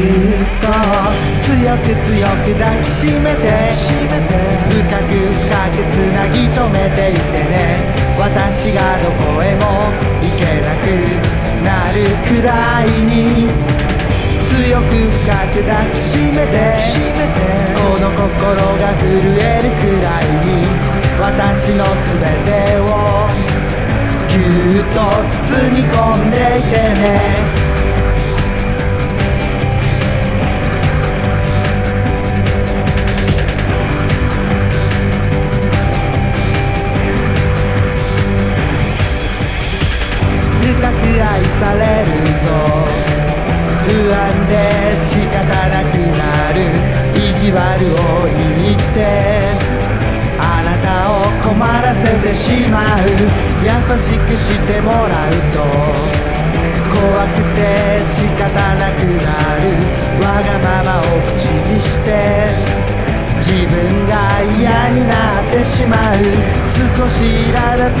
っと強く強く抱きしめて。深く深くつなぎ止めていてね。私がどこへも行けなくなるくらいに。強く深く抱きしめて。この心が震えるくらいに。私の全てをぎゅっと包み込んでいてね。意地悪を言ってあなたを困らせてしまう。優しくしてもらうと怖くて仕方なくなる。わがままを口にして自分が嫌になってしまう。少し苛立つ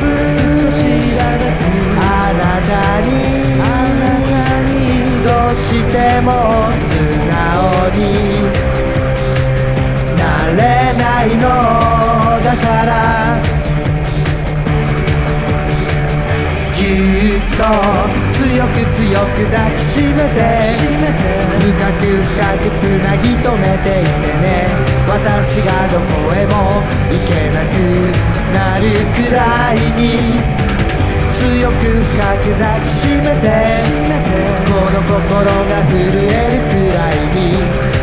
ないの。だからぎゅっと強く強く抱きしめて深く深くつなぎ止めていてね。私がどこへも行けなくなるくらいに強く深く抱きしめてこの心が震えるくらいに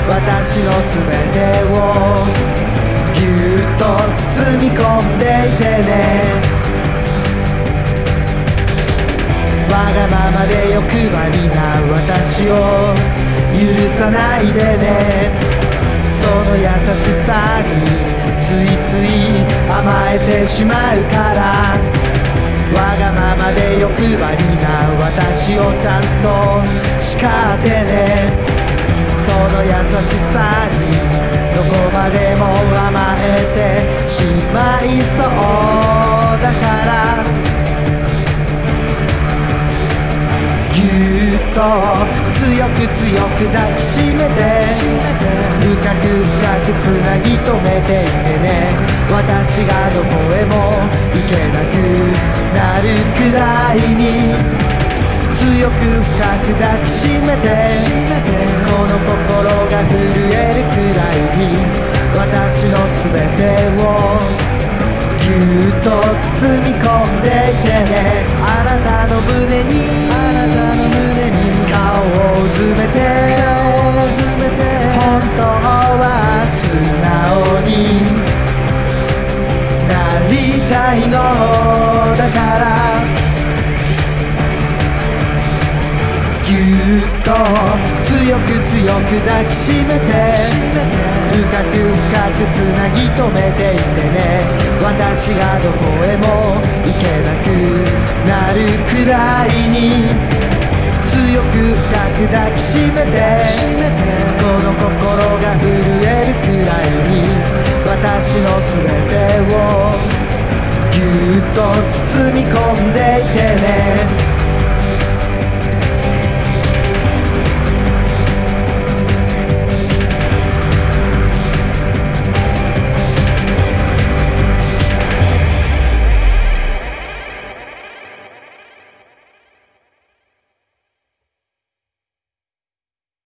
私の全てをと包み込んでいてね。わがままで欲張りな私を許さないでね。その優しさについつい甘えてしまうから。わがままで欲張りな私をちゃんと叱ってね。その優しさにどこまでも甘えてしまいそうだから。ぎゅっと強く強く抱きしめて。深く深くつなぎ止めていてね。私がどこへも行けなくなるくらいに。強く深く抱きしめて。この心が震えるくらいに私の全てをぎゅっと包み込んでいてね。あなたの胸に顔をうずめて本当は素直になりたいの。ぎゅっと強く強く抱きしめて深く深くつなぎ止めていてね。私がどこへも行けなくなるくらいに強く深く抱きしめてこの心が震えるくらいに私の全てをぎゅっと包み込んでいてね。